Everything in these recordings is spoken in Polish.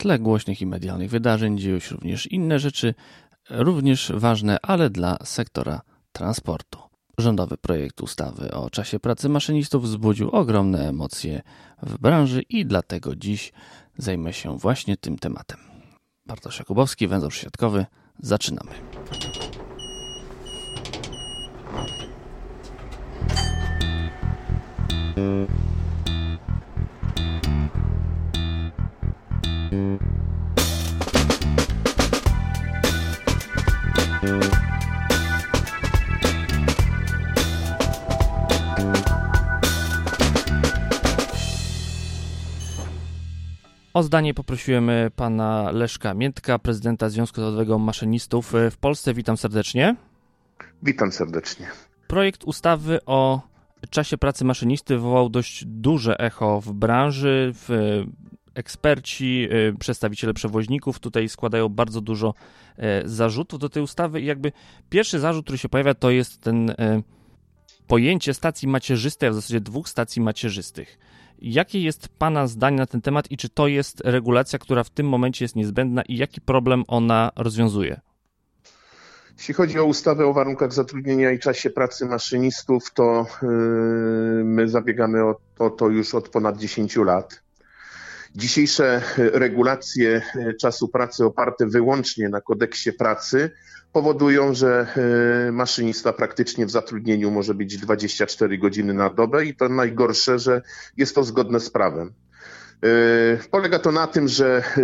tle głośnych i medialnych wydarzeń dzieją się również inne rzeczy, również ważne, ale dla sektora transportu. Rządowy projekt ustawy o czasie pracy maszynistów wzbudził ogromne emocje w branży i dlatego dziś zajmę się właśnie tym tematem. Bartosz Jakubowski, węzeł przysiadkowy. Zaczynamy. O zdanie poprosiłem e, pana Leszka Miętka, prezydenta Związku Zawodowego Maszynistów e, w Polsce. Witam serdecznie. Witam serdecznie. Projekt ustawy o czasie pracy maszynisty wywołał dość duże echo w branży. W eksperci, przedstawiciele przewoźników tutaj składają bardzo dużo e, zarzutów do tej ustawy i jakby pierwszy zarzut, który się pojawia, to jest ten pojęcie stacji macierzystej, a w zasadzie dwóch stacji macierzystych. Jakie jest Pana zdanie na ten temat i czy to jest regulacja, która w tym momencie jest niezbędna i jaki problem ona rozwiązuje? Jeśli chodzi o ustawę o warunkach zatrudnienia i czasie pracy maszynistów, to yy, my zabiegamy o to, to już od ponad 10 lat. Dzisiejsze regulacje czasu pracy oparte wyłącznie na kodeksie pracy powodują, że e, maszynista praktycznie w zatrudnieniu może być 24 godziny na dobę i to najgorsze, że jest to zgodne z prawem. E, polega to na tym, że e,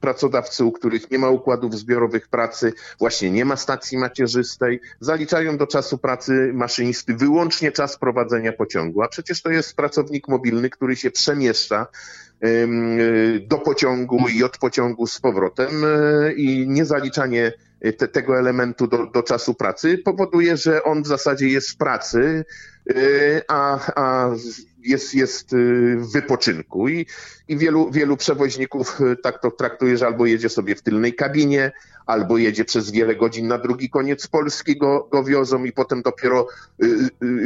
pracodawcy, u których nie ma układów zbiorowych pracy, właśnie nie ma stacji macierzystej, zaliczają do czasu pracy maszynisty wyłącznie czas prowadzenia pociągu. A przecież to jest pracownik mobilny, który się przemieszcza do pociągu i od pociągu z powrotem i niezaliczanie te, tego elementu do, do czasu pracy powoduje, że on w zasadzie jest w pracy, y, a, a jest, jest y, w wypoczynku. I, i wielu, wielu przewoźników tak to traktuje, że albo jedzie sobie w tylnej kabinie, albo jedzie przez wiele godzin na drugi koniec Polski, go, go wiozą i potem dopiero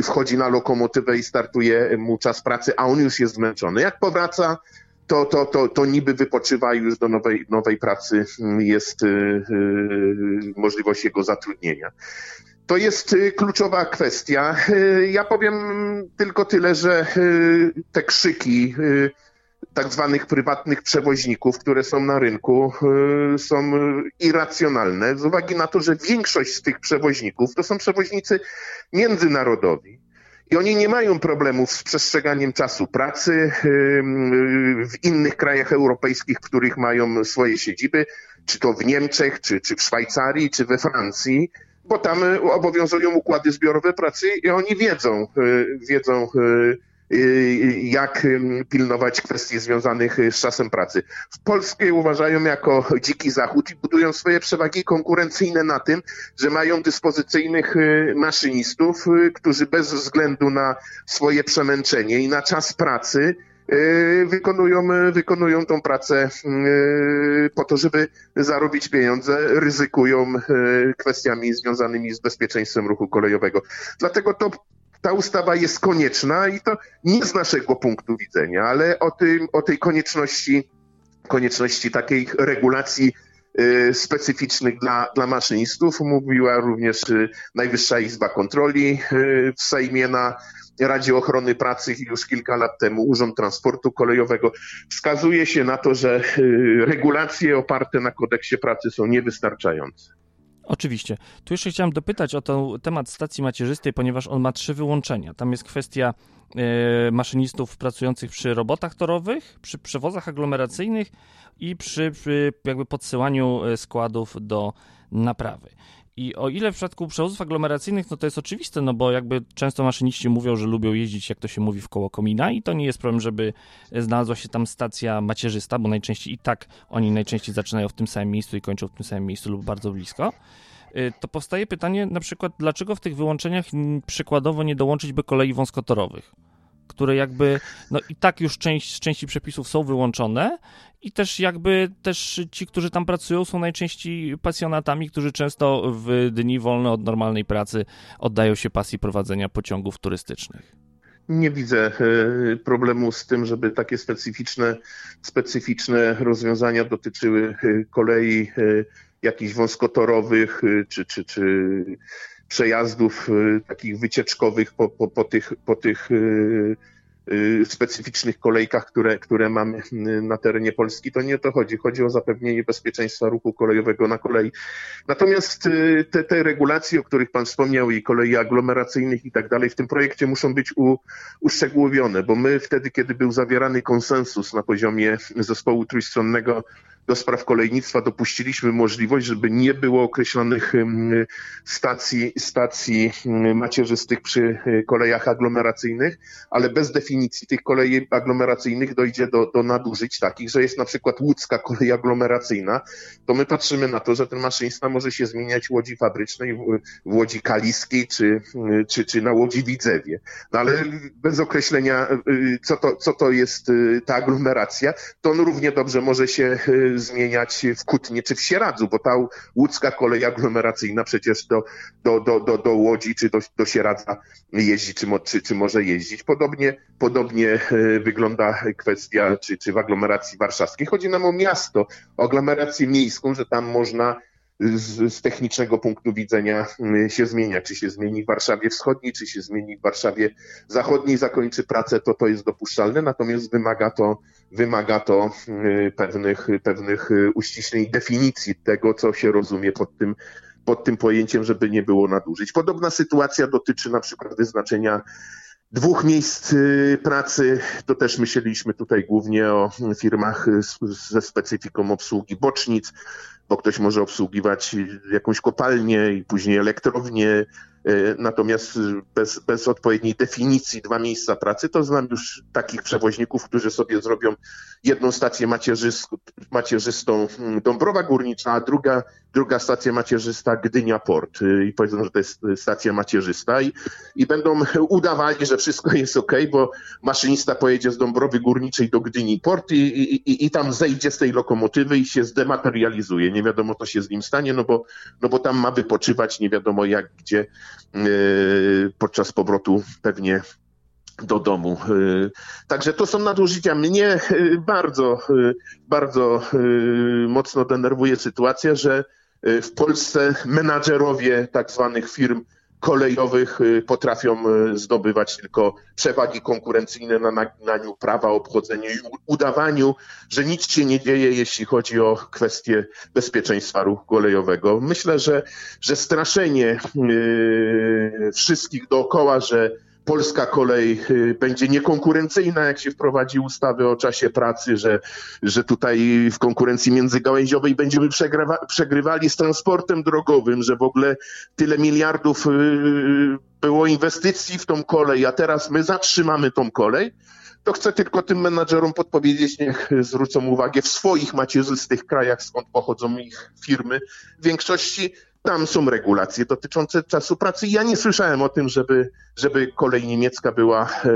wchodzi na lokomotywę i startuje mu czas pracy, a on już jest zmęczony. Jak powraca, to, to, to, to niby wypoczywa i już do nowej, nowej pracy jest y, y, możliwość jego zatrudnienia. To jest y, kluczowa kwestia. Ja powiem tylko tyle, że te krzyki tak zwanych prywatnych przewoźników, które są na rynku, są irracjonalne z uwagi na to, że większość z tych przewoźników to są przewoźnicy międzynarodowi. I oni nie mają problemów z przestrzeganiem czasu pracy w innych krajach europejskich, w których mają swoje siedziby, czy to w Niemczech, czy, czy w Szwajcarii, czy we Francji, bo tam y, obowiązują układy zbiorowe pracy i oni wiedzą, y, wiedzą y, Y, jak pilnować kwestii związanych y, z czasem pracy. W Polsce uważają jako dziki zachód i budują swoje przewagi konkurencyjne na tym, że mają dyspozycyjnych y, maszynistów, którzy bez względu na swoje przemęczenie i na czas pracy wykonują, wykonują tą pracę po to, żeby zarobić pieniądze, ryzykują kwestiami związanymi z bezpieczeństwem ruchu kolejowego. Dlatego to ta ustawa jest konieczna i to nie z naszego punktu widzenia, ale o, tym, o tej konieczności, konieczności takiej regulacji y, specyficznych dla, dla maszynistów mówiła również y, Najwyższa Izba Kontroli y, w Sejmie na Radzie Ochrony Pracy już kilka lat temu Urząd Transportu Kolejowego wskazuje się na to, że regulacje oparte na kodeksie pracy są niewystarczające. Oczywiście. Tu jeszcze chciałem dopytać o ten temat stacji macierzystej, ponieważ on ma trzy wyłączenia. Tam jest kwestia y, maszynistów pracujących przy robotach torowych, przy przewozach aglomeracyjnych i przy, przy jakby podsyłaniu e, składów do naprawy. I o ile w przypadku przewozów aglomeracyjnych, no to jest oczywiste, no bo jakby często maszyniści mówią, że lubią jeździć, jak to się mówi, w koło komina i to nie jest problem, żeby znalazła się tam stacja macierzysta, bo najczęściej i tak oni najczęściej zaczynają w tym samym miejscu i kończą w tym samym miejscu lub bardzo blisko. Y, to powstaje pytanie na przykład, dlaczego w tych wyłączeniach przykładowo nie dołączyć by kolei wąskotorowych? które jakby, no i tak już część z części przepisów są wyłączone i też jakby też ci, którzy tam pracują są najczęściej pasjonatami, którzy często w dni wolne od normalnej pracy oddają się pasji prowadzenia pociągów turystycznych. nie widzę problemu z tym, żeby takie specyficzne, specyficzne rozwiązania dotyczyły kolei jakichś wąskotorowych czy, czy, czy przejazdów takich wycieczkowych po, po, po tych, po tych specyficznych kolejkach, które, które mamy y, na terenie Polski, to nie o to chodzi. Chodzi o zapewnienie bezpieczeństwa ruchu kolejowego na kolei. Natomiast y, te, te regulacje, o których Pan wspomniał, i kolei aglomeracyjnych i tak dalej, w tym projekcie muszą być u, uszczegółowione, bo my wtedy, kiedy był zawierany konsensus na poziomie zespołu trójstronnego do spraw kolejnictwa dopuściliśmy możliwość, żeby nie było określonych stacji, stacji macierzystych przy y, kolejach aglomeracyjnych, ale bez definicji tych kolei aglomeracyjnych dojdzie do, do nadużyć takich, że jest na przykład łódzka kolej aglomeracyjna, to my patrzymy na to, że ten maszynista może się zmieniać w łodzi fabrycznej, w, łodzi kaliskiej czy, y, czy, czy na łodzi Widzewie. No ale bez określenia, y, co to, co to jest ta aglomeracja, to on równie dobrze może się zmieniać w Kutnie czy w Sieradzu, bo ta łódzka kolej aglomeracyjna przecież do, do, do, do, do Łodzi czy do, do Sieradza jeździ, czy, czy, czy może jeździć. Podobnie, podobnie e, wygląda kwestia, czy, czy w aglomeracji warszawskiej. Chodzi nam o miasto, o aglomerację miejską, że tam można z, z, technicznego punktu widzenia mm, się zmienia. Czy się zmieni w Warszawie Wschodniej, czy się zmieni w Warszawie Zachodniej, zakończy pracę, to to jest dopuszczalne, natomiast wymaga to, wymaga to mm, pewnych, pewnych y, uściśleń definicji tego, co się rozumie pod tym, pod tym pojęciem, żeby nie było nadużyć. Podobna sytuacja dotyczy na przykład wyznaczenia dwóch miejsc y, pracy. To też myśleliśmy tutaj głównie o firmach ze specyfiką obsługi bocznic, bo ktoś może obsługiwać jakąś kopalnię i później elektrownię, natomiast bez, bez odpowiedniej definicji dwa miejsca pracy, to znam już takich przewoźników, którzy sobie zrobią jedną stację macierzystą mm, Dąbrowa Górnicza, a druga, druga stacja macierzysta Gdynia Port. E, I powiedzą, że to jest stacja macierzysta i, i będą udawali, że wszystko jest ok, bo maszynista pojedzie z Dąbrowy Górniczej do Gdyni Port i, i, i tam zejdzie z tej lokomotywy i się zdematerializuje. Nie wiadomo, co się z nim stanie, no bo, no bo tam ma wypoczywać, nie wiadomo jak, gdzie podczas powrotu pewnie do domu. E, także to są nadużycia. Mnie e, bardzo, bardzo mocno denerwuje sytuacja, że w Polsce menadżerowie tak zwanych firm kolejowych y, potrafią y, zdobywać tylko przewagi konkurencyjne na naginaniu prawa, obchodzeniu i udawaniu, że nic się nie dzieje, jeśli chodzi o kwestie bezpieczeństwa ruchu kolejowego. Myślę, że, że straszenie yy, wszystkich dookoła, że polska kolej y, będzie niekonkurencyjna, jak się wprowadzi ustawy o czasie pracy, że, że tutaj w konkurencji międzygałęziowej będziemy przegrywa, przegrywali z transportem drogowym, że w ogóle tyle miliardów y, było inwestycji w tą kolej, a teraz my zatrzymamy tą kolej to chcę tylko tym menadżerom podpowiedzieć, niech zwrócą uwagę w swoich macierzystych krajach, skąd pochodzą ich firmy, w większości tam są regulacje dotyczące czasu pracy. Ja nie słyszałem o tym, żeby, żeby kolej niemiecka była e,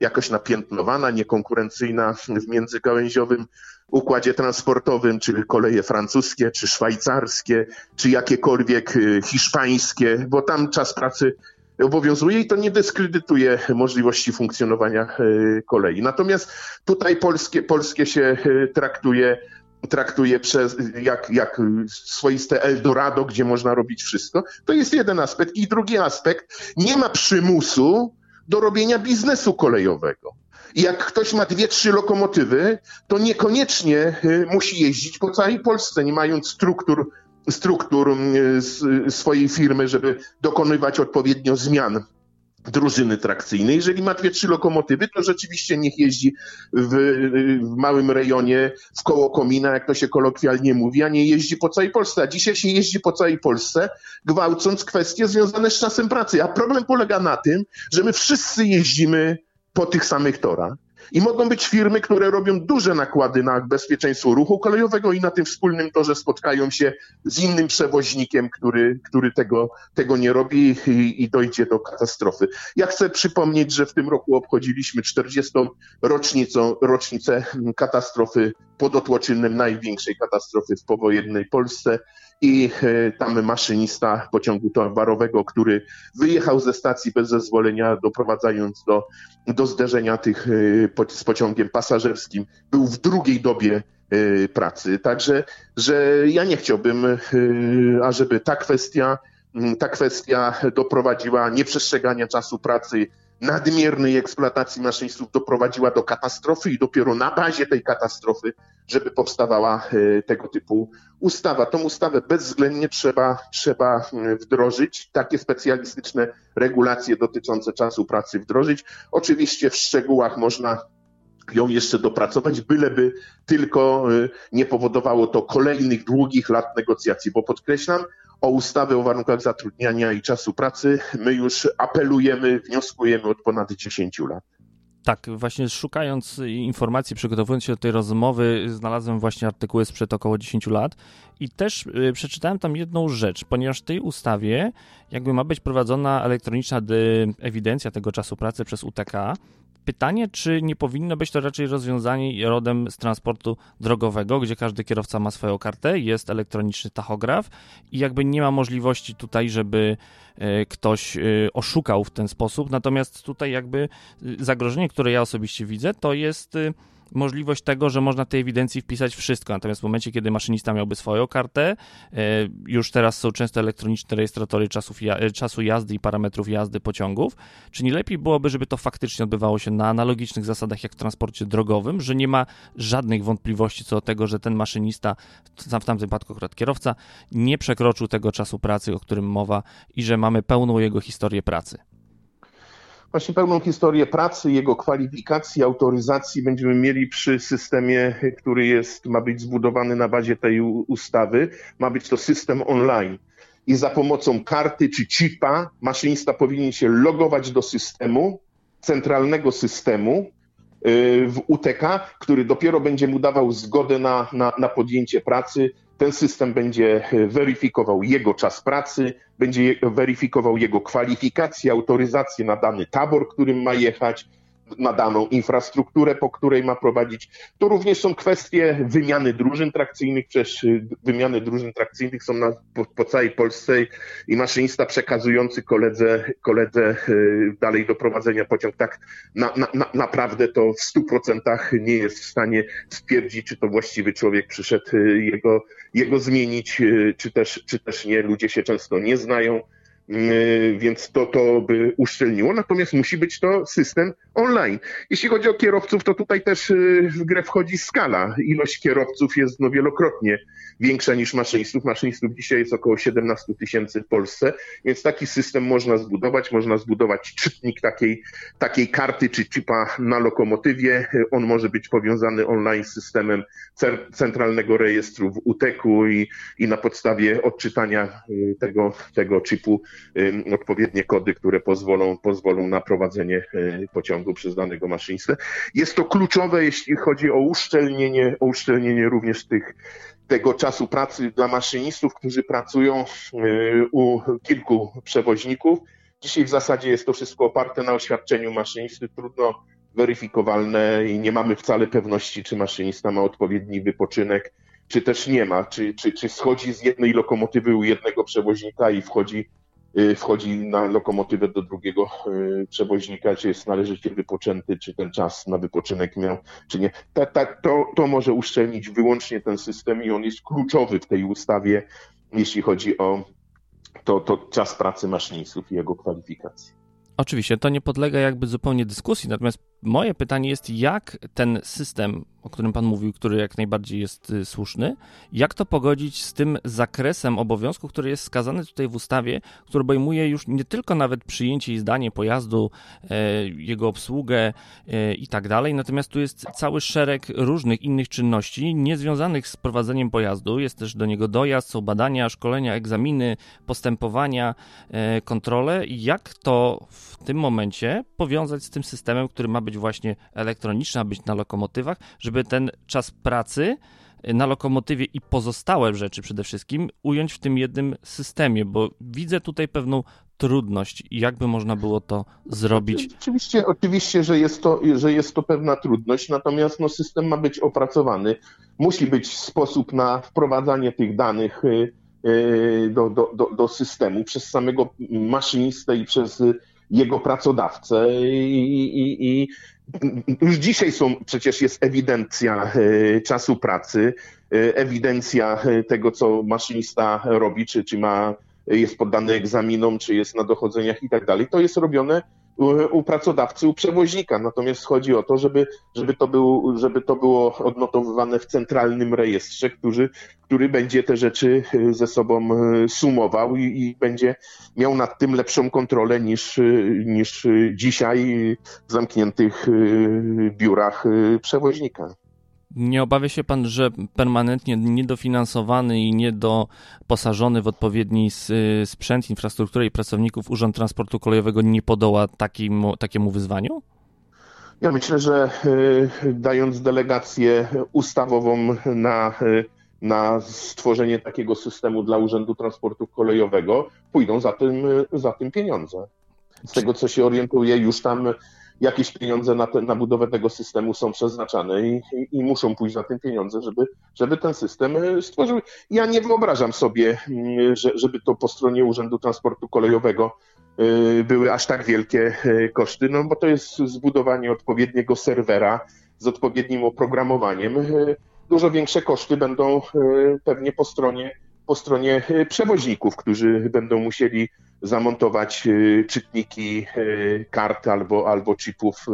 jakoś napiętnowana, niekonkurencyjna w międzygałęziowym układzie transportowym, czy koleje francuskie, czy szwajcarskie, czy jakiekolwiek e, hiszpańskie, bo tam czas pracy obowiązuje i to nie dyskredytuje możliwości funkcjonowania e, kolei. Natomiast tutaj polskie, polskie się traktuje traktuje przez, jak, jak swoiste Eldorado, gdzie można robić wszystko. To jest jeden aspekt. I drugi aspekt, nie ma przymusu do robienia biznesu kolejowego. Jak ktoś ma dwie, trzy lokomotywy, to niekoniecznie y, musi jeździć po całej Polsce, nie mając struktur, struktur y, swojej firmy, żeby dokonywać odpowiednio zmian drużyny trakcyjnej. Jeżeli ma dwie, trzy lokomotywy, to rzeczywiście niech jeździ w, w, małym rejonie w koło komina, jak to się kolokwialnie mówi, a nie jeździ po całej Polsce. A dzisiaj się jeździ po całej Polsce, gwałcąc kwestie związane z czasem pracy. A problem polega na tym, że my wszyscy jeździmy po tych samych torach. I mogą być firmy, które robią duże nakłady na bezpieczeństwo ruchu kolejowego i na tym wspólnym torze spotkają się z innym przewoźnikiem, który, który tego, tego nie robi i, i dojdzie do katastrofy. Ja chcę przypomnieć, że w tym roku obchodziliśmy 40. rocznicą, rocznicę katastrofy pod Otłoczynnem, największej katastrofy w powojennej Polsce i tam maszynista pociągu towarowego, który wyjechał ze stacji bez zezwolenia, doprowadzając do, do zderzenia tych z pociągiem pasażerskim, był w drugiej dobie pracy. Także, że ja nie chciałbym, ażeby ta kwestia ta kwestia doprowadziła nieprzestrzegania czasu pracy, nadmiernej eksploatacji maszynistów doprowadziła do katastrofy i dopiero na bazie tej katastrofy, żeby powstawała e, tego typu ustawa. Tą ustawę bezwzględnie trzeba, trzeba mm, wdrożyć, takie specjalistyczne regulacje dotyczące czasu pracy wdrożyć. Oczywiście w szczegółach można ją jeszcze dopracować, byleby tylko e, nie powodowało to kolejnych długich lat negocjacji, bo podkreślam, o ustawę o warunkach zatrudniania i czasu pracy my już apelujemy, wnioskujemy od ponad 10 lat. Tak, właśnie szukając informacji, przygotowując się do tej rozmowy, znalazłem właśnie artykuły sprzed około 10 lat i też y, przeczytałem tam jedną rzecz, ponieważ w tej ustawie jakby ma być prowadzona elektroniczna ewidencja tego czasu pracy przez UTK, Pytanie, czy nie powinno być to raczej rozwiązanie rodem z transportu drogowego, gdzie każdy kierowca ma swoją kartę, jest elektroniczny tachograf i jakby nie ma możliwości tutaj, żeby e, ktoś e, oszukał w ten sposób. Natomiast tutaj jakby e, zagrożenie, które ja osobiście widzę, to jest możliwość tego, że można tej ewidencji wpisać wszystko. Natomiast w momencie, kiedy maszynista miałby swoją kartę, e, już teraz są często elektroniczne rejestratory czasów, e, czasu jazdy i parametrów jazdy pociągów, czy nie lepiej byłoby, żeby to faktycznie odbywało się na analogicznych zasadach jak w transporcie drogowym, że nie ma żadnych wątpliwości co do tego, że ten maszynista, w tamtym wypadku akurat kierowca, nie przekroczył tego czasu pracy, o którym mowa i że mamy pełną jego historię pracy właśnie pełną historię pracy, jego kwalifikacji, autoryzacji będziemy mieli przy systemie, który jest, ma być zbudowany na bazie tej ustawy. Ma być to system online. I za pomocą karty czy chipa maszynista powinien się logować do systemu, centralnego systemu y, w UTK, który dopiero będzie mu dawał zgodę na, na, na podjęcie pracy ten system będzie e, weryfikował jego czas pracy, będzie weryfikował jego kwalifikacje, autoryzację na dany tabor, którym ma jechać, na daną infrastrukturę, po której ma prowadzić. To również są kwestie wymiany drużyn trakcyjnych, przecież y, wymiany drużyn trakcyjnych są na, po, po, całej Polsce i maszynista przekazujący koledze, koledze y, dalej do prowadzenia pociąg, tak na, na, na, naprawdę to w stu procentach nie jest w stanie stwierdzić, czy to właściwy człowiek przyszedł y, jego, jego zmienić, czy też, czy też nie. Ludzie się często nie znają więc to, to by uszczelniło. Natomiast musi być to system online. Jeśli chodzi o kierowców, to tutaj też yy, w grę wchodzi skala. Ilość kierowców jest no wielokrotnie większa niż maszynistów. Maszynistów dzisiaj jest około 17 tysięcy w Polsce, więc taki system można zbudować. Można zbudować czytnik takiej, takiej karty czy chipa na lokomotywie. On może być powiązany online z systemem centralnego rejestru w UTEK-u i, i na podstawie odczytania tego, tego chipu odpowiednie kody, które pozwolą, pozwolą na prowadzenie pociągu przez danego maszynistę. Jest to kluczowe, jeśli chodzi o uszczelnienie, o uszczelnienie również tych, tego czasu pracy dla maszynistów, którzy pracują u kilku przewoźników. Dzisiaj w zasadzie jest to wszystko oparte na oświadczeniu maszynisty. Trudno weryfikowalne i nie mamy wcale pewności, czy maszynista ma odpowiedni wypoczynek, czy też nie ma, czy, czy, czy schodzi z jednej lokomotywy u jednego przewoźnika i wchodzi Y, wchodzi na lokomotywę do drugiego y, przewoźnika, czy jest należycie wypoczęty, czy ten czas na wypoczynek miał, czy nie. Ta, ta, to, to może uszczelnić wyłącznie ten system i on jest kluczowy w tej ustawie, jeśli chodzi o to, to czas pracy maszynistów i jego kwalifikacje. Oczywiście, to nie podlega jakby zupełnie dyskusji, natomiast moje pytanie jest, jak ten system, o którym Pan mówił, który jak najbardziej jest y, słuszny, jak to pogodzić z tym zakresem obowiązku, który jest skazany tutaj w ustawie, który obejmuje już nie tylko nawet przyjęcie i zdanie pojazdu, e, jego obsługę e, i tak dalej, natomiast tu jest cały szereg różnych innych czynności niezwiązanych z prowadzeniem pojazdu. Jest też do niego dojazd, są badania, szkolenia, egzaminy, postępowania, e, kontrole. Jak to w tym momencie powiązać z tym systemem, który ma być być właśnie elektroniczna, być na lokomotywach, żeby ten czas pracy y, na lokomotywie i pozostałe rzeczy przede wszystkim ująć w tym jednym systemie, bo widzę tutaj pewną trudność. Jakby można było to zrobić? Oczywiście, oczywiście że, jest to, że jest to pewna trudność, natomiast no, system ma być opracowany. Musi być sposób na wprowadzanie tych danych y, do, do, do, do systemu przez samego maszynistę i przez jego pracodawcę i, i, i już dzisiaj są, przecież jest ewidencja czasu pracy, ewidencja tego, co maszynista robi, czy, czy ma, jest poddany egzaminom, czy jest na dochodzeniach i tak dalej. To jest robione u pracodawcy, u przewoźnika. Natomiast chodzi o to, żeby, żeby, to, był, żeby to było odnotowywane w centralnym rejestrze, który, który będzie te rzeczy y, ze sobą y, sumował i, i będzie miał nad tym lepszą kontrolę niż, y, niż dzisiaj w zamkniętych biurach przewoźnika. Nie obawia się pan, że permanentnie niedofinansowany i niedoposażony w odpowiedni sprzęt, infrastrukturę i pracowników Urząd Transportu Kolejowego nie podoła takim, takiemu wyzwaniu? Ja myślę, że y, dając delegację ustawową na, y, na stworzenie takiego systemu dla Urzędu Transportu Kolejowego, pójdą za tym, za tym pieniądze. Z tego, co się orientuję, już tam jakieś pieniądze na, te, na budowę tego systemu są przeznaczane i, i, i, muszą pójść za tym pieniądze, żeby, żeby ten system e, stworzył. Ja nie wyobrażam sobie, mm, że, żeby to po stronie Urzędu Transportu Kolejowego e, były aż tak wielkie e, koszty, no bo to jest zbudowanie odpowiedniego serwera z odpowiednim oprogramowaniem. Dużo większe koszty będą pewnie po stronie po stronie przewoźników, którzy będą musieli zamontować e, czytniki e, kart albo, albo chipów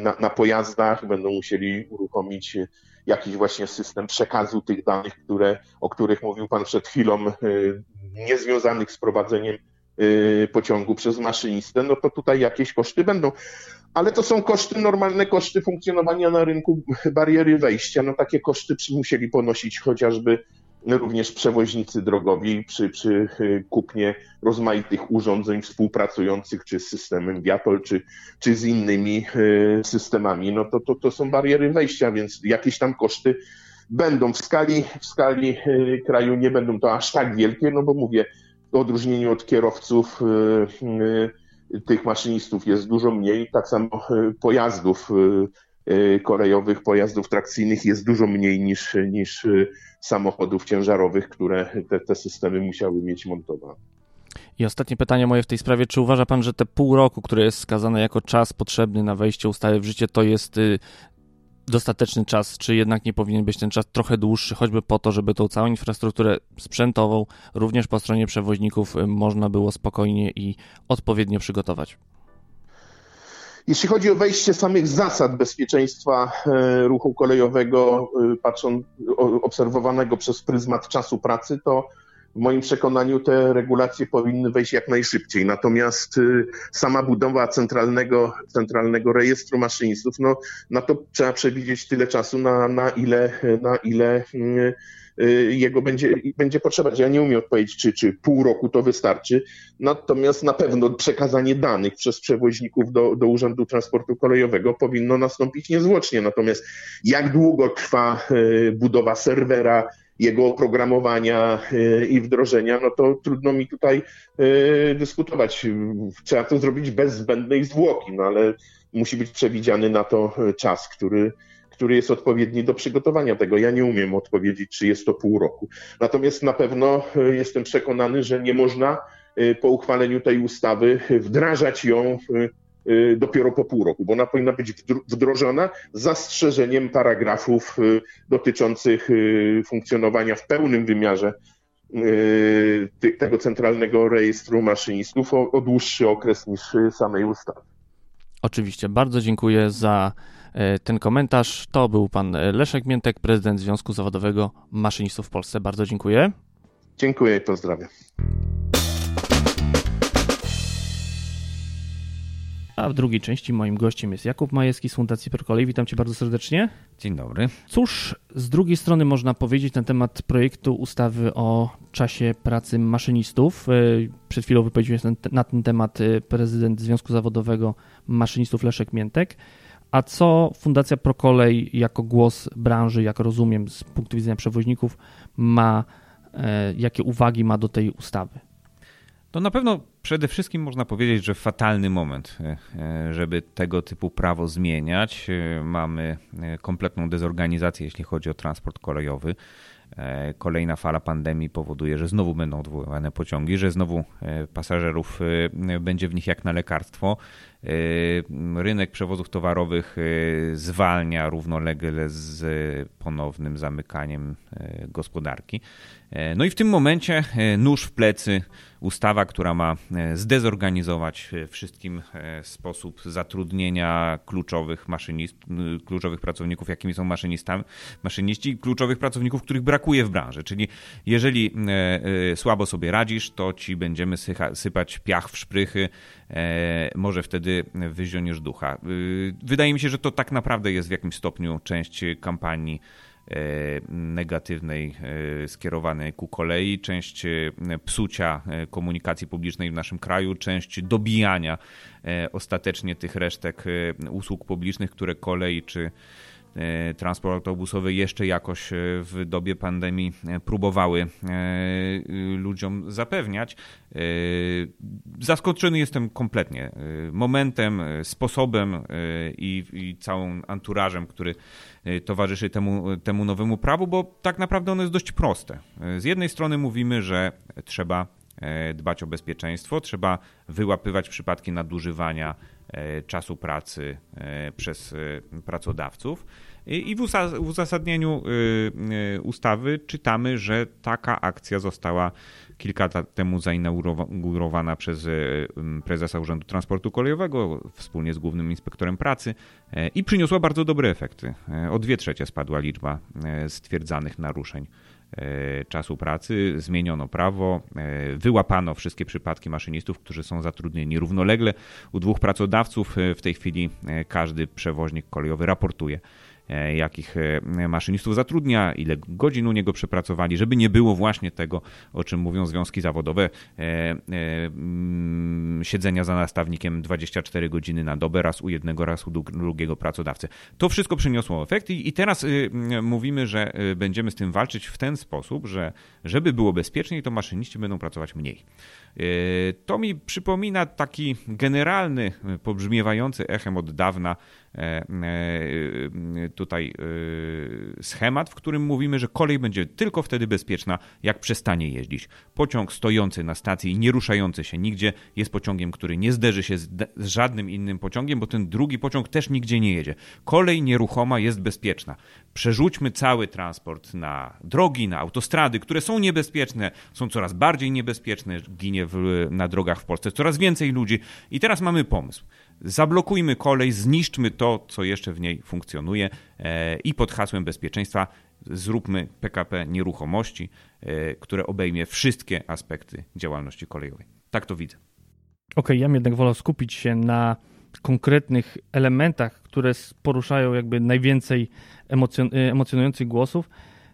na, na pojazdach, będą musieli uruchomić jakiś właśnie system przekazu tych danych, które, o których mówił Pan przed chwilą, niezwiązanych z prowadzeniem pociągu przez maszynistę, no to tutaj jakieś koszty będą. Ale to są koszty, normalne koszty funkcjonowania na rynku, bariery wejścia. No takie koszty musieli ponosić chociażby również przewoźnicy drogowi przy, przy y, kupnie rozmaitych urządzeń współpracujących czy z systemem Viatol, czy, czy z innymi y, systemami, no to, to, to są bariery wejścia, więc jakieś tam koszty będą w skali, w skali y, kraju, nie będą to aż tak wielkie, no bo mówię, w odróżnieniu od kierowców, tych maszynistów jest dużo mniej, tak samo pojazdów kolejowych pojazdów trakcyjnych jest dużo mniej niż, niż y, samochodów ciężarowych, które te, te systemy musiały mieć montowane. I ostatnie pytanie moje w tej sprawie. Czy uważa pan, że te pół roku, które jest skazane jako czas potrzebny na wejście ustawy w życie, to jest y, dostateczny czas, czy jednak nie powinien być ten czas trochę dłuższy, choćby po to, żeby tą całą infrastrukturę sprzętową, również po stronie przewoźników, można było spokojnie i odpowiednio przygotować? Jeśli chodzi o wejście samych zasad bezpieczeństwa e, ruchu kolejowego, e, patrząc obserwowanego przez pryzmat czasu pracy, to w moim przekonaniu te regulacje powinny wejść jak najszybciej. Natomiast e, sama budowa centralnego, centralnego rejestru maszynistów, no na to trzeba przewidzieć tyle czasu, na, na ile, na ile mm, jego będzie, będzie potrzebować. Ja nie umiem odpowiedzieć, czy, czy pół roku to wystarczy, natomiast na pewno przekazanie danych przez przewoźników do, do Urzędu Transportu Kolejowego powinno nastąpić niezwłocznie. Natomiast jak długo trwa y, budowa serwera, jego oprogramowania y, i wdrożenia, no to trudno mi tutaj dyskutować. Trzeba to zrobić bez zbędnej zwłoki, no ale musi być przewidziany na to czas, który, który jest odpowiedni do przygotowania tego. Ja nie umiem odpowiedzieć, czy jest to pół roku. Natomiast na pewno e, jestem przekonany, że nie można e, po uchwaleniu tej ustawy wdrażać ją e, dopiero po pół roku, bo ona powinna być wdrożona z zastrzeżeniem paragrafów dotyczących funkcjonowania w pełnym wymiarze tego centralnego rejestru maszynistów o, dłuższy okres niż samej ustawy. Oczywiście, bardzo dziękuję za ten komentarz. To był pan Leszek Miętek, prezydent Związku Zawodowego Maszynistów w Polsce. Bardzo dziękuję. Dziękuję i pozdrawiam. A w drugiej części moim gościem jest Jakub Majewski z Fundacji Perkolej. Witam cię bardzo serdecznie. Dzień dobry. Cóż, z drugiej strony można powiedzieć na temat projektu ustawy o czasie pracy maszynistów. E, przed chwilą wypowiedział się na ten temat e, prezydent Związku Zawodowego Maszynistów Leszek Miętek. A co Fundacja Prokolej jako głos branży, jak rozumiem, z punktu widzenia przewoźników, ma, e, jakie uwagi ma do tej ustawy? To na pewno przede wszystkim można powiedzieć, że fatalny moment, e, e, żeby tego typu prawo zmieniać. Mamy kompletną dezorganizację, jeśli chodzi o transport kolejowy. kolejna fala pandemii powoduje, że znowu będą odwoływane pociągi, że znowu pasażerów będzie w nich jak na lekarstwo. Rynek przewozów towarowych zwalnia równolegle z ponownym zamykaniem gospodarki. No i w tym momencie nóż w plecy ustawa, która ma e, zdezorganizować e, wszystkim e, sposób zatrudnienia kluczowych maszynist, kluczowych pracowników, jakimi są maszynistami, maszyniści, kluczowych pracowników, których brakuje w branży. Czyli jeżeli słabo sobie radzisz, to ci będziemy sypać piach w szprychy, może wtedy wyzioniesz ducha. Wydaje mi się, że to tak naprawdę jest w jakimś stopniu część kampanii E, negatywnej e, skierowanej ku kolei, część e, psucia komunikacji publicznej w naszym kraju, część dobijania ostatecznie tych resztek usług publicznych, które kolej czy E, transport autobusowy jeszcze jakoś e, w dobie pandemii e, próbowały ludziom zapewniać. Zaskoczony jestem kompletnie momentem, sposobem i, i całą anturażem, który towarzyszy temu, temu nowemu prawu, bo tak naprawdę ono jest dość proste. Z jednej strony mówimy, że trzeba dbać o bezpieczeństwo, trzeba wyłapywać przypadki nadużywania E, czasu pracy e, przez e, pracodawców. I w uzasadnieniu ustawy czytamy, że taka akcja została kilka lat temu zainaugurowana przez prezesa Urzędu Transportu Kolejowego wspólnie z głównym inspektorem pracy i przyniosła bardzo dobre efekty. O dwie trzecie spadła liczba stwierdzanych naruszeń E, czasu pracy, zmieniono prawo, e, wyłapano wszystkie przypadki maszynistów, którzy są zatrudnieni równolegle u dwóch pracodawców. E, w tej chwili każdy przewoźnik kolejowy raportuje E, jakich e, maszynistów zatrudnia, ile godzin u niego przepracowali, żeby nie było właśnie tego, o czym mówią związki zawodowe, e, mm, siedzenia za nastawnikiem 24 godziny na dobę, raz u jednego, raz u drugiego pracodawcy. To wszystko przyniosło efekt i teraz y, mówimy, że y, będziemy z tym walczyć w ten sposób, że żeby było bezpieczniej, to maszyniści będą pracować mniej. To mi przypomina taki generalny, pobrzmiewający echem od dawna E, e, tutaj e, schemat, w którym mówimy, że kolej będzie tylko wtedy bezpieczna, jak przestanie jeździć. Pociąg stojący na stacji nie ruszający się nigdzie jest pociągiem, który nie zderzy się z, z żadnym innym pociągiem, bo ten drugi pociąg też nigdzie nie jedzie. Kolej nieruchoma jest bezpieczna. Przerzućmy cały transport na drogi, na autostrady, które są niebezpieczne, są coraz bardziej niebezpieczne, ginie w, na drogach w Polsce coraz więcej ludzi. I teraz mamy pomysł zablokujmy kolej, zniszczmy to, co jeszcze w niej funkcjonuje e, i pod hasłem bezpieczeństwa zróbmy PKP nieruchomości, e, które obejmie wszystkie aspekty działalności kolejowej. Tak to widzę. Okej, okay, ja bym jednak wolał skupić się na konkretnych elementach, które poruszają jakby najwięcej emocjon emocjonujących głosów.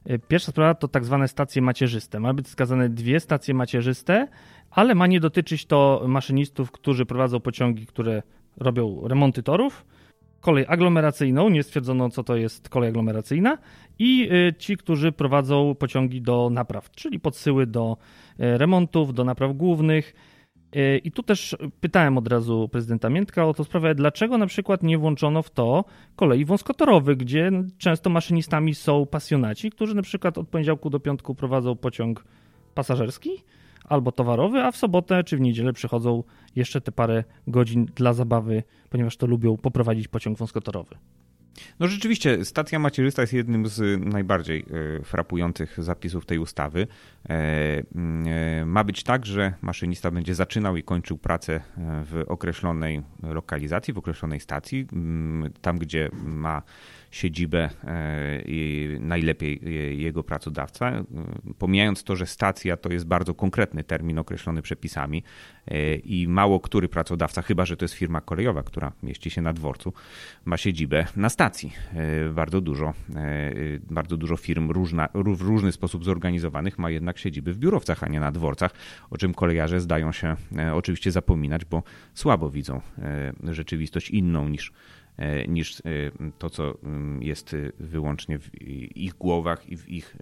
E, pierwsza sprawa to tak zwane stacje macierzyste. Ma być wskazane dwie stacje macierzyste, ale ma nie dotyczyć to maszynistów, którzy prowadzą pociągi, które robią remonty torów, kolej aglomeracyjną, nie stwierdzono co to jest kolej aglomeracyjna i y, ci, którzy prowadzą pociągi do napraw, czyli podsyły do y, remontów, do napraw głównych. Y, I tu też pytałem od razu prezydenta Miętka o to sprawę, dlaczego na przykład nie włączono w to kolei wąskotorowych, gdzie często maszynistami są pasjonaci, którzy na przykład od poniedziałku do piątku prowadzą pociąg pasażerski, albo towarowy, a w sobotę czy w niedzielę przychodzą jeszcze te parę godzin dla zabawy, ponieważ to lubią poprowadzić pociąg wąskotorowy. No rzeczywiście, stacja macierzysta jest jednym z najbardziej e, frapujących zapisów tej ustawy. E, e, ma być tak, że maszynista będzie zaczynał i kończył pracę w określonej lokalizacji, w określonej stacji, tam gdzie ma siedzibę e, najlepiej jego pracodawca. E, pomijając to, że stacja to jest bardzo konkretny termin określony przepisami e, i mało który pracodawca, chyba że to jest firma kolejowa, która mieści się na dworcu, ma siedzibę na stacji. Bardzo dużo, bardzo dużo firm różna, w różny sposób zorganizowanych ma jednak siedziby w biurowcach, a nie na dworcach, o czym kolejarze zdają się oczywiście zapominać, bo słabo widzą rzeczywistość inną niż E, niż e, to, co mm, jest e, wyłącznie w ich głowach i w ich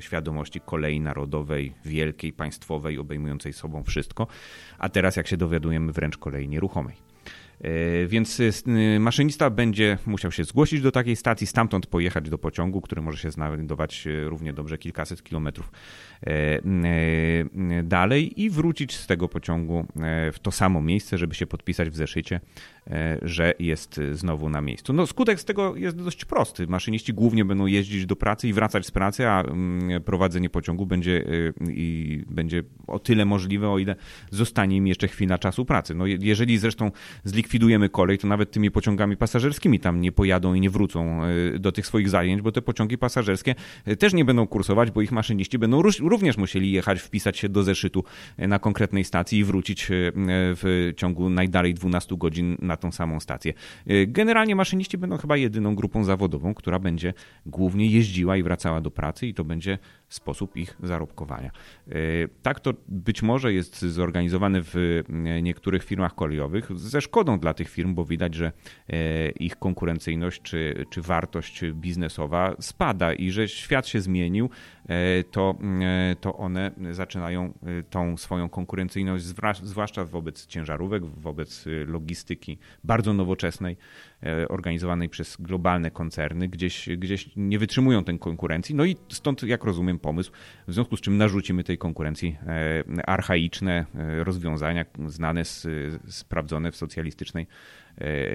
świadomości kolei narodowej, wielkiej, państwowej, obejmującej sobą wszystko, a teraz, jak się dowiadujemy, wręcz kolei nieruchomej. Więc maszynista będzie musiał się zgłosić do takiej stacji, stamtąd pojechać do pociągu, który może się znajdować równie dobrze kilkaset kilometrów dalej i wrócić z tego pociągu w to samo miejsce, żeby się podpisać w zeszycie, że jest znowu na miejscu. No, skutek z tego jest dość prosty. Maszyniści głównie będą jeździć do pracy i wracać z pracy, a prowadzenie pociągu będzie, y, i będzie o tyle możliwe, o ile zostanie im jeszcze chwila czasu pracy. No, jeżeli zresztą zlikwidujemy kolej, to nawet tymi pociągami pasażerskimi tam nie pojadą i nie wrócą y, do tych swoich zajęć, bo te pociągi pasażerskie y, też nie będą kursować, bo ich maszyniści będą również musieli jechać, wpisać się do zeszytu na konkretnej stacji i wrócić w ciągu najdalej 12 godzin na tą samą stację. Generalnie maszyniści będą chyba jedyną grupą zawodową, która będzie głównie jeździła i wracała do pracy i to będzie sposób ich zarobkowania. E, tak to być może jest zorganizowane w e, niektórych firmach kolejowych ze szkodą dla tych firm, bo widać, że e, ich konkurencyjność czy, czy wartość biznesowa spada i że świat się zmienił, to, to one zaczynają tą swoją konkurencyjność, zwłaszcza wobec ciężarówek, wobec logistyki bardzo nowoczesnej, organizowanej przez globalne koncerny, gdzieś, gdzieś nie wytrzymują tej konkurencji. No i stąd, jak rozumiem, pomysł, w związku z czym narzucimy tej konkurencji e, archaiczne e, rozwiązania znane, sprawdzone w socjalistycznej e,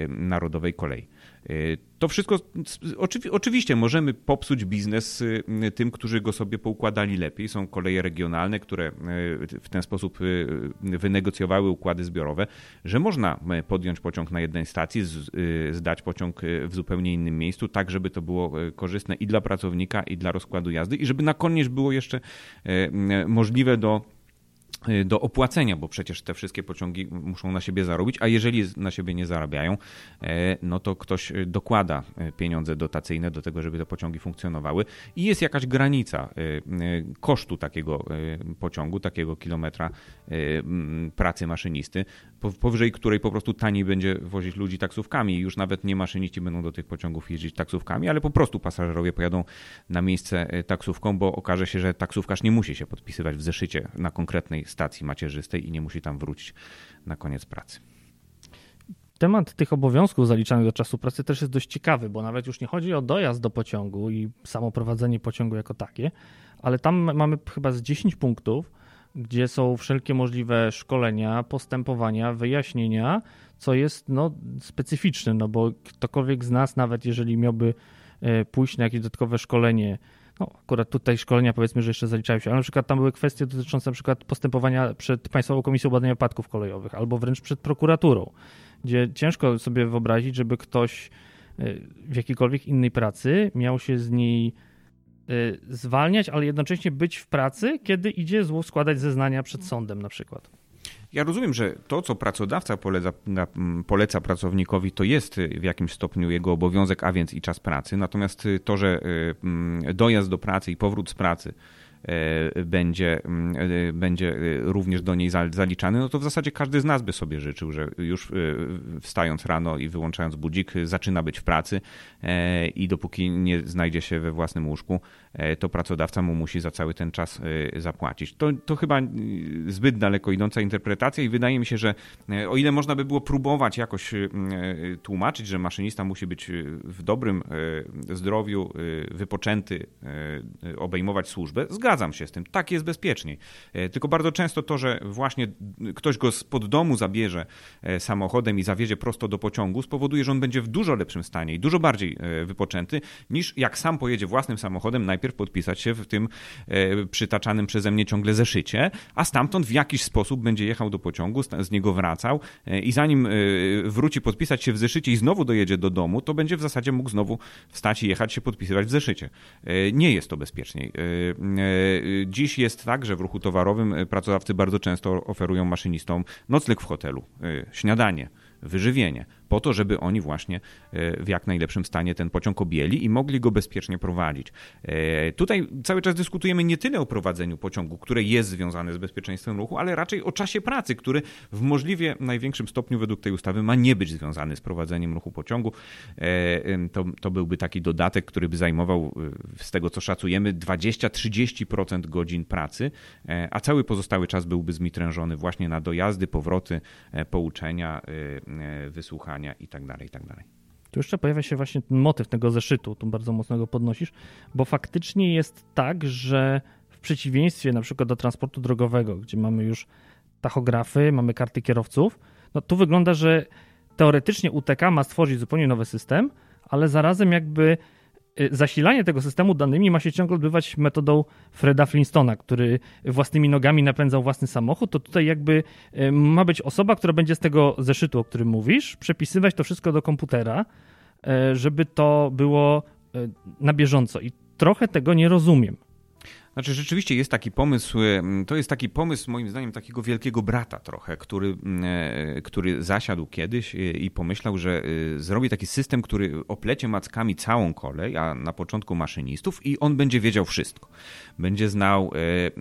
narodowej kolei. To wszystko, oczywiście możemy popsuć biznes tym, którzy go sobie poukładali lepiej. Są koleje regionalne, które w ten sposób wynegocjowały układy zbiorowe, że można podjąć pociąg na jednej stacji, zdać pociąg w zupełnie innym miejscu, tak żeby to było korzystne i dla pracownika, i dla rozkładu jazdy, i żeby na koniec było jeszcze możliwe do do opłacenia, bo przecież te wszystkie pociągi muszą na siebie zarobić, a jeżeli na siebie nie zarabiają, e, no to ktoś y, dokłada y, pieniądze dotacyjne do tego, żeby te pociągi funkcjonowały. I jest jakaś granica kosztu takiego pociągu, takiego kilometra pracy maszynisty, powyżej której po prostu taniej będzie wozić ludzi taksówkami. I już nawet nie maszyniści będą do tych pociągów jeździć taksówkami, ale po prostu pasażerowie pojadą na miejsce taksówką, bo okaże się, że taksówkarz nie musi się podpisywać w zeszycie na konkretnej stacji macierzystej i nie musi tam wrócić na koniec pracy. Temat tych obowiązków zaliczanych do czasu pracy też jest dość ciekawy, bo nawet już nie chodzi o dojazd do pociągu i samo prowadzenie pociągu jako takie, ale tam mamy chyba z 10 punktów, gdzie są wszelkie możliwe szkolenia, postępowania, wyjaśnienia, co jest no, specyficzne, no bo ktokolwiek z nas, nawet jeżeli miałby e, pójść na jakieś dodatkowe szkolenie no, akurat tutaj szkolenia powiedzmy, że jeszcze zaliczają się, ale na przykład tam były kwestie dotyczące na przykład postępowania przed Państwową Komisją Badania Wypadków Kolejowych albo wręcz przed prokuraturą, gdzie ciężko sobie wyobrazić, żeby ktoś y, w jakiejkolwiek innej pracy miał się z niej y, zwalniać, ale jednocześnie być w pracy, kiedy idzie składać zeznania przed sądem na przykład. Ja rozumiem, że to, co pracodawca poleca, poleca, pracownikowi, to jest w jakimś stopniu jego obowiązek, a więc i czas pracy. Natomiast to, że y, dojazd do pracy i powrót z pracy E, będzie, e, będzie e, również do niej zaliczany, no to w zasadzie każdy z nas by sobie życzył, że już wstając rano i wyłączając budzik, zaczyna być w pracy i dopóki nie znajdzie się we własnym łóżku, to pracodawca mu musi za cały ten czas zapłacić. To, to chyba zbyt daleko idąca interpretacja i wydaje mi się, że o ile można by było próbować jakoś tłumaczyć, że maszynista musi być w dobrym zdrowiu, wypoczęty, obejmować służbę, zgadzam się z tym, tak jest bezpieczniej. E, tylko bardzo często to, że właśnie ktoś go spod domu zabierze e, samochodem i zawiezie prosto do pociągu, spowoduje, że on będzie w dużo lepszym stanie i dużo bardziej e, wypoczęty, niż jak sam pojedzie własnym samochodem, najpierw podpisać się w tym przytaczanym przeze mnie ciągle zeszycie, a stamtąd w jakiś sposób będzie jechał do pociągu, z niego wracał i zanim wróci podpisać się w zeszycie i znowu dojedzie do domu, to będzie w zasadzie mógł znowu wstać i jechać się podpisywać w zeszycie. Nie jest to bezpieczniej. Dziś jest tak, że w ruchu towarowym pracodawcy bardzo często oferują maszynistom nocleg w hotelu, śniadanie, wyżywienie, po to, żeby oni właśnie w jak najlepszym stanie ten pociąg objęli i mogli go bezpiecznie prowadzić. Tutaj cały czas dyskutujemy nie tyle o prowadzeniu pociągu, które jest związane z bezpieczeństwem ruchu, ale raczej o czasie pracy, który w możliwie największym stopniu według tej ustawy ma nie być związany z prowadzeniem ruchu pociągu. To, to byłby taki dodatek, który by zajmował z tego co szacujemy 20-30% godzin pracy, a cały pozostały czas byłby zmitrężony właśnie na dojazdy, powroty, pouczenia, wysłuchania itd. itd. Tak tu jeszcze pojawia się właśnie ten motyw tego zeszytu, tu bardzo mocno go podnosisz, bo faktycznie jest tak, że w przeciwieństwie na przykład do transportu drogowego, gdzie mamy już tachografy, mamy karty kierowców, no tu wygląda, że teoretycznie UTK ma stworzyć zupełnie nowy system, ale zarazem jakby zasilanie tego systemu danymi ma się ciągle odbywać metodą Freda Flintstona, który własnymi nogami napędzał własny samochód, to tutaj jakby y, ma być osoba, która będzie z tego zeszytu, o którym mówisz, przepisywać to wszystko do komputera, y, żeby to było na bieżąco. I trochę tego nie rozumiem. Znaczy, rzeczywiście jest taki pomysł, to jest taki pomysł, moim zdaniem, takiego wielkiego brata trochę, który, e, który zasiadł kiedyś i pomyślał, że e, zrobi taki system, który oplecie mackami całą kolej, a na początku maszynistów i on będzie wiedział wszystko. Będzie znał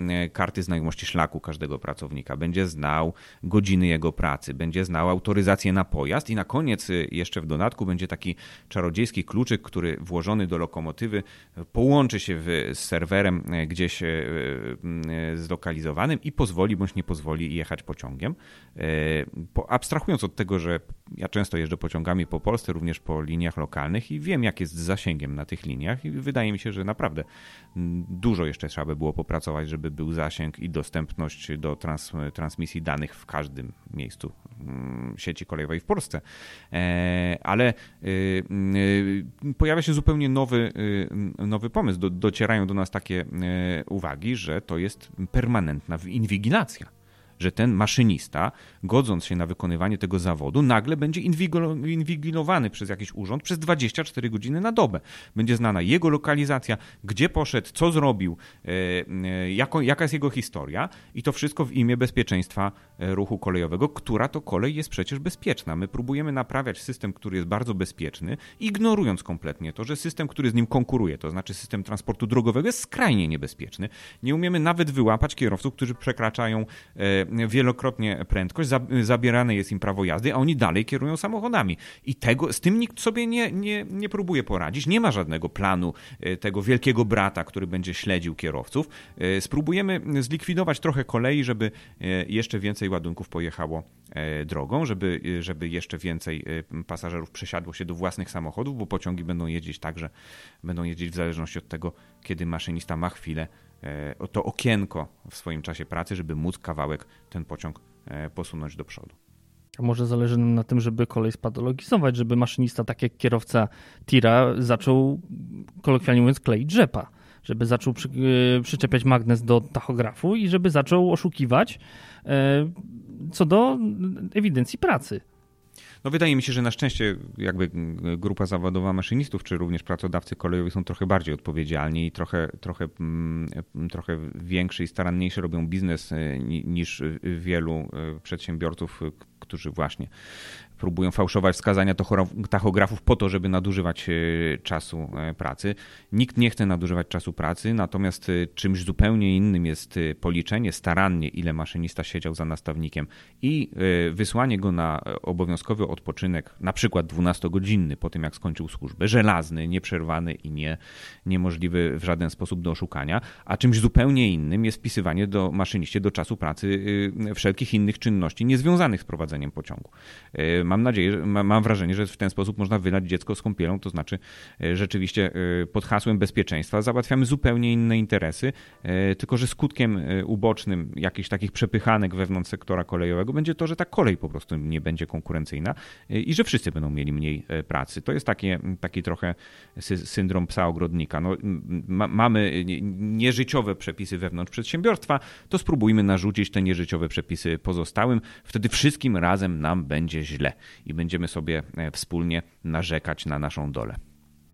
e, karty znajomości szlaku każdego pracownika, będzie znał godziny jego pracy, będzie znał autoryzację na pojazd i na koniec jeszcze w dodatku będzie taki czarodziejski kluczyk, który włożony do lokomotywy połączy się z serwerem gdzieś gdzieś e, e, zlokalizowanym i pozwoli bądź nie pozwoli jechać pociągiem. E, abstrahując od tego, że ja często jeżdżę pociągami po Polsce, również po liniach lokalnych i wiem, jak jest z zasięgiem na tych liniach i wydaje mi się, że naprawdę dużo jeszcze trzeba by było popracować, żeby był zasięg i dostępność do trans, transmisji danych w każdym miejscu sieci kolejowej w Polsce. Ale pojawia się zupełnie nowy, nowy pomysł. docierają do nas takie uwagi, że to jest permanentna inwigilacja że ten maszynista, godząc się na wykonywanie tego zawodu, nagle będzie inwigilowany przez jakiś urząd przez 24 godziny na dobę. Będzie znana jego lokalizacja, gdzie poszedł, co zrobił, e, e, jaka jest jego historia i to wszystko w imię bezpieczeństwa e, ruchu kolejowego, która to kolej jest przecież bezpieczna. My próbujemy naprawiać system, który jest bardzo bezpieczny, ignorując kompletnie to, że system, który z nim konkuruje, to znaczy system transportu drogowego jest skrajnie niebezpieczny. Nie umiemy nawet wyłapać kierowców, którzy przekraczają wielokrotnie prędkość, zabierane jest im prawo jazdy, a oni dalej kierują samochodami. I tego, z tym nikt sobie nie, nie, nie próbuje poradzić. Nie ma żadnego planu e, tego wielkiego brata, który będzie śledził kierowców. E, spróbujemy zlikwidować trochę kolei, żeby e, jeszcze więcej ładunków pojechało drogą, żeby, żeby jeszcze więcej pasażerów przesiadło się do własnych samochodów, bo pociągi będą jeździć tak, że będą jeździć w zależności od tego, kiedy maszynista ma chwilę to okienko w swoim czasie pracy, żeby móc kawałek ten pociąg e, posunąć do przodu. A może zależy nam na tym, żeby kolej spatologizować, żeby maszynista, tak jak kierowca tira, zaczął, kolokwialnie mówiąc, kleić rzepa. Żeby zaczął przy, e, przyczepiać magnes do tachografu i żeby zaczął oszukiwać co do ewidencji pracy. No wydaje mi się, że na szczęście jakby grupa zawodowa maszynistów, czy również pracodawcy kolejowi są trochę bardziej odpowiedzialni i trochę, trochę, trochę większy i staranniejszy robią biznes e, niż wielu e, przedsiębiorców, którzy właśnie próbują fałszować wskazania tachografów po to, żeby nadużywać e, czasu e, pracy. Nikt nie chce nadużywać czasu pracy, natomiast e, czymś zupełnie innym jest policzenie starannie, ile maszynista siedział za nastawnikiem i wysłanie go na obowiązkowy odpoczynek, na przykład 12-godzinny po tym, jak skończył służbę, żelazny, nieprzerwany i nie, niemożliwy w żaden sposób do oszukania, a czymś zupełnie innym jest wpisywanie do maszyniście do czasu pracy wszelkich innych czynności niezwiązanych z prowadzeniem pociągu mam nadzieję, mam wrażenie, że w ten sposób można wylać dziecko z kąpielą, to znaczy e, rzeczywiście e, pod hasłem bezpieczeństwa załatwiamy zupełnie inne interesy, e, tylko że skutkiem ubocznym jakichś takich przepychanek wewnątrz sektora kolejowego będzie to, że ta kolej po prostu nie będzie konkurencyjna i że wszyscy będą mieli mniej pracy. To jest takie, taki trochę syndrom psa ogrodnika. No, ma, mamy nieżyciowe przepisy wewnątrz przedsiębiorstwa, to spróbujmy narzucić te nieżyciowe przepisy pozostałym. Wtedy wszystkim razem nam będzie źle i będziemy sobie e, wspólnie narzekać na naszą dolę.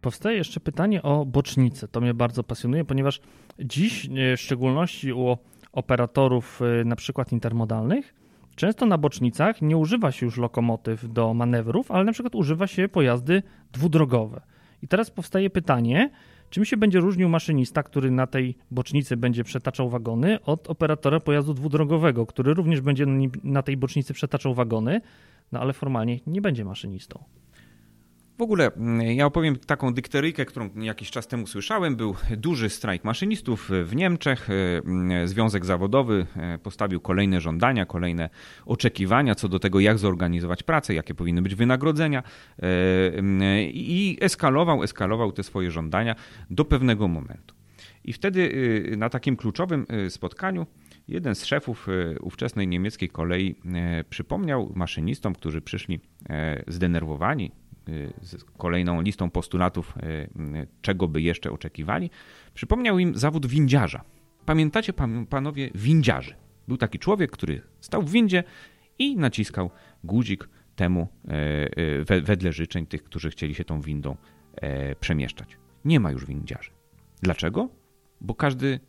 Powstaje jeszcze pytanie o bocznicę. To mnie bardzo pasjonuje, ponieważ dziś, e, w szczególności u operatorów e, na przykład intermodalnych, często na bocznicach nie używa się już lokomotyw do manewrów, ale na przykład używa się pojazdy dwudrogowe. I teraz powstaje pytanie, czym się będzie różnił maszynista, który na tej bocznicy będzie przetaczał wagony, od operatora pojazdu dwudrogowego, który również będzie na tej bocznicy przetaczał wagony, no ale formalnie nie będzie maszynistą. W ogóle mm, ja opowiem taką dykteryjkę, którą jakiś czas temu słyszałem. Był duży strajk maszynistów w Niemczech. E, mm, Związek Zawodowy e, postawił kolejne żądania, kolejne oczekiwania co do tego, jak zorganizować pracę, jakie powinny być wynagrodzenia e, mm, i eskalował, eskalował te swoje żądania do pewnego momentu. I wtedy y, na takim kluczowym y, spotkaniu jeden z szefów y, ówczesnej niemieckiej kolei przypomniał maszynistom, którzy przyszli zdenerwowani, Y, z kolejną listą postulatów, czego by jeszcze oczekiwali, przypomniał im zawód windziarza. Pamiętacie panowie windziarzy? Był taki człowiek, który stał w windzie i naciskał guzik temu wedle życzeń tych, którzy chcieli się tą windą przemieszczać. Nie ma już windziarzy. Dlaczego? Bo każdy,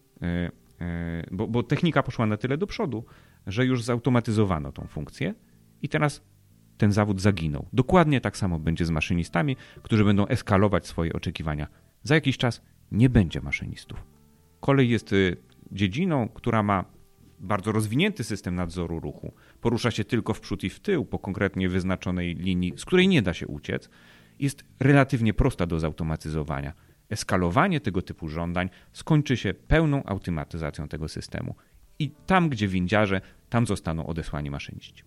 bo, bo technika poszła na tyle do przodu, że już zautomatyzowano tą funkcję i teraz ten zawód zaginął. Dokładnie tak samo będzie z maszynistami, którzy będą eskalować swoje oczekiwania. Za jakiś czas nie będzie maszynistów. Kolej jest y, dziedziną, która ma bardzo rozwinięty system nadzoru ruchu. Porusza się tylko w przód i w tył po konkretnie wyznaczonej linii, z której nie da się uciec. Jest relatywnie prosta do zautomatyzowania. Eskalowanie tego typu żądań skończy się pełną automatyzacją tego systemu. I tam, gdzie windziarze, tam zostaną odesłani maszyniści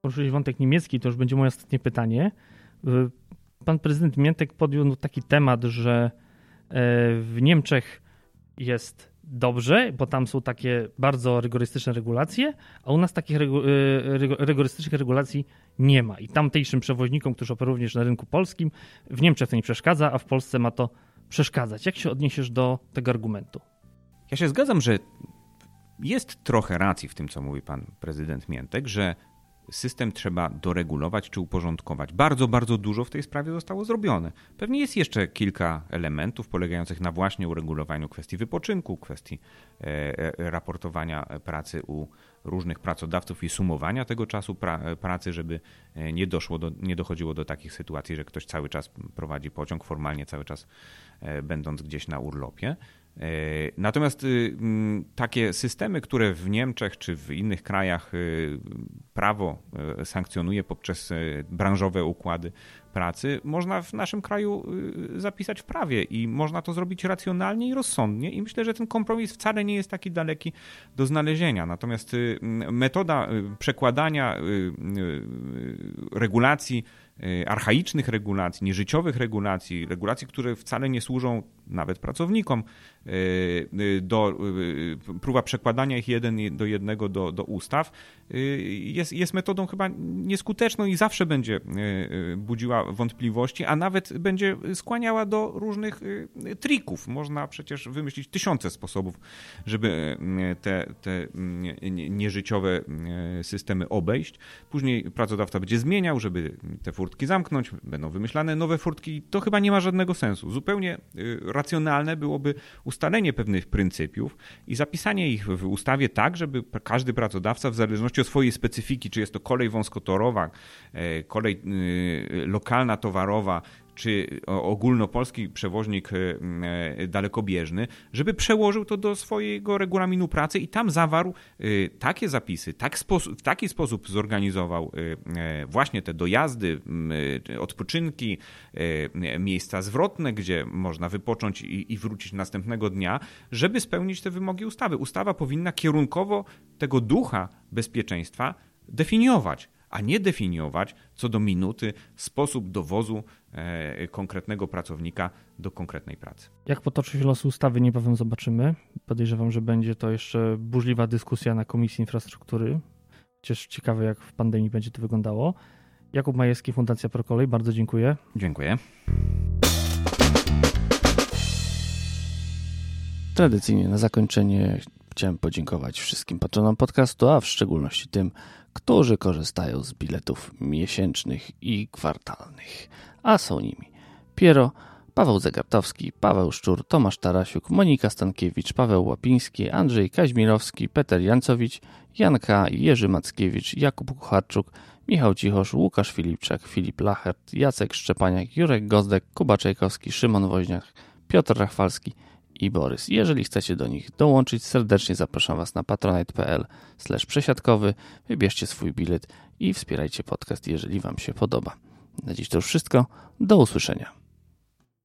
poruszyłeś wątek niemiecki, to już będzie moje ostatnie pytanie. Pan prezydent Miętek podjął taki temat, że e, w Niemczech jest dobrze, bo tam są takie bardzo rygorystyczne regulacje, a u nas takich e, rygorystycznych regulacji nie ma. I tamtejszym przewoźnikom, którzy operują również na rynku polskim, w Niemczech to nie przeszkadza, a w Polsce ma to przeszkadzać. Jak się odniesiesz do tego argumentu? Ja się zgadzam, że jest trochę racji w tym, co mówi pan prezydent Miętek, że system trzeba doregulować czy uporządkować. Bardzo, bardzo dużo w tej sprawie zostało zrobione. Pewnie jest jeszcze kilka elementów polegających na właśnie uregulowaniu kwestii wypoczynku, kwestii e, e, raportowania pracy u różnych pracodawców i sumowania tego czasu pra pracy, żeby e, nie, doszło do, nie dochodziło do takich sytuacji, że ktoś cały czas prowadzi pociąg, formalnie cały czas będąc gdzieś na urlopie. E, natomiast y, takie systemy, które w Niemczech czy w innych krajach y, prawo y, sankcjonuje poprzez branżowe układy pracy, można w naszym kraju zapisać w prawie i można to zrobić racjonalnie i rozsądnie i myślę, że ten kompromis wcale nie jest taki daleki do znalezienia. Natomiast metoda przekładania regulacji Y, archaicznych regulacji, nieżyciowych regulacji, regulacji, które wcale nie służą nawet pracownikom, y, y, do, próba przekładania ich jeden do jednego do, do ustaw jest, jest metodą chyba nieskuteczną i zawsze będzie budziła wątpliwości, a nawet będzie skłaniała do różnych trików. Można przecież wymyślić tysiące sposobów, żeby te, te nieżyciowe systemy obejść. Później pracodawca będzie zmieniał, żeby te furtki zamknąć, będą wymyślane nowe furtki. To chyba nie ma żadnego sensu. Zupełnie y, racjonalne byłoby ustalenie pewnych pryncypiów i zapisanie ich w ustawie tak, żeby każdy pracodawca, w zależności od swojej specyfiki, czy jest to kolej wąskotorowa, e, kolej y, lokalna, towarowa, czy ogólnopolski przewoźnik e, e, dalekobieżny, żeby przełożył to do swojego regulaminu pracy i tam zawarł e, takie zapisy, tak w taki sposób zorganizował właśnie te dojazdy, odpoczynki, miejsca zwrotne, gdzie można wypocząć i, i wrócić następnego dnia, żeby spełnić te wymogi ustawy. Ustawa powinna kierunkowo tego ducha bezpieczeństwa definiować a nie definiować co do minuty sposób dowozu e, konkretnego pracownika do konkretnej pracy. Jak potoczy się los ustawy, niebawem zobaczymy. Podejrzewam, że będzie to jeszcze burzliwa dyskusja na Komisji Infrastruktury. Chociaż ciekawe, jak w pandemii będzie to wyglądało. Jakub Majewski, Fundacja Prokolej, bardzo dziękuję. Dziękuję. Tradycyjnie na zakończenie chciałem podziękować wszystkim patronom podcastu, a w szczególności tym, którzy korzystają z biletów miesięcznych i kwartalnych, a są nimi Piero, Paweł Zegartowski, Paweł Szczur, Tomasz Tarasiuk, Monika Stankiewicz, Paweł Łapiński, Andrzej Kaźmirowski, Peter Jancowicz, Janka Jerzy Mackiewicz, Jakub Kucharczuk, Michał Cichosz, Łukasz Filipczak, Filip Lachert, Jacek Szczepaniak, Jurek Gozdek, Kuba Czajkowski, Szymon Woźniak, Piotr Rachwalski i Borys. Jeżeli chcecie do nich dołączyć, serdecznie zapraszam Was na patronite.pl przesiadkowy. Wybierzcie swój bilet i wspierajcie podcast, jeżeli Wam się podoba. Na dziś to już wszystko. Do usłyszenia.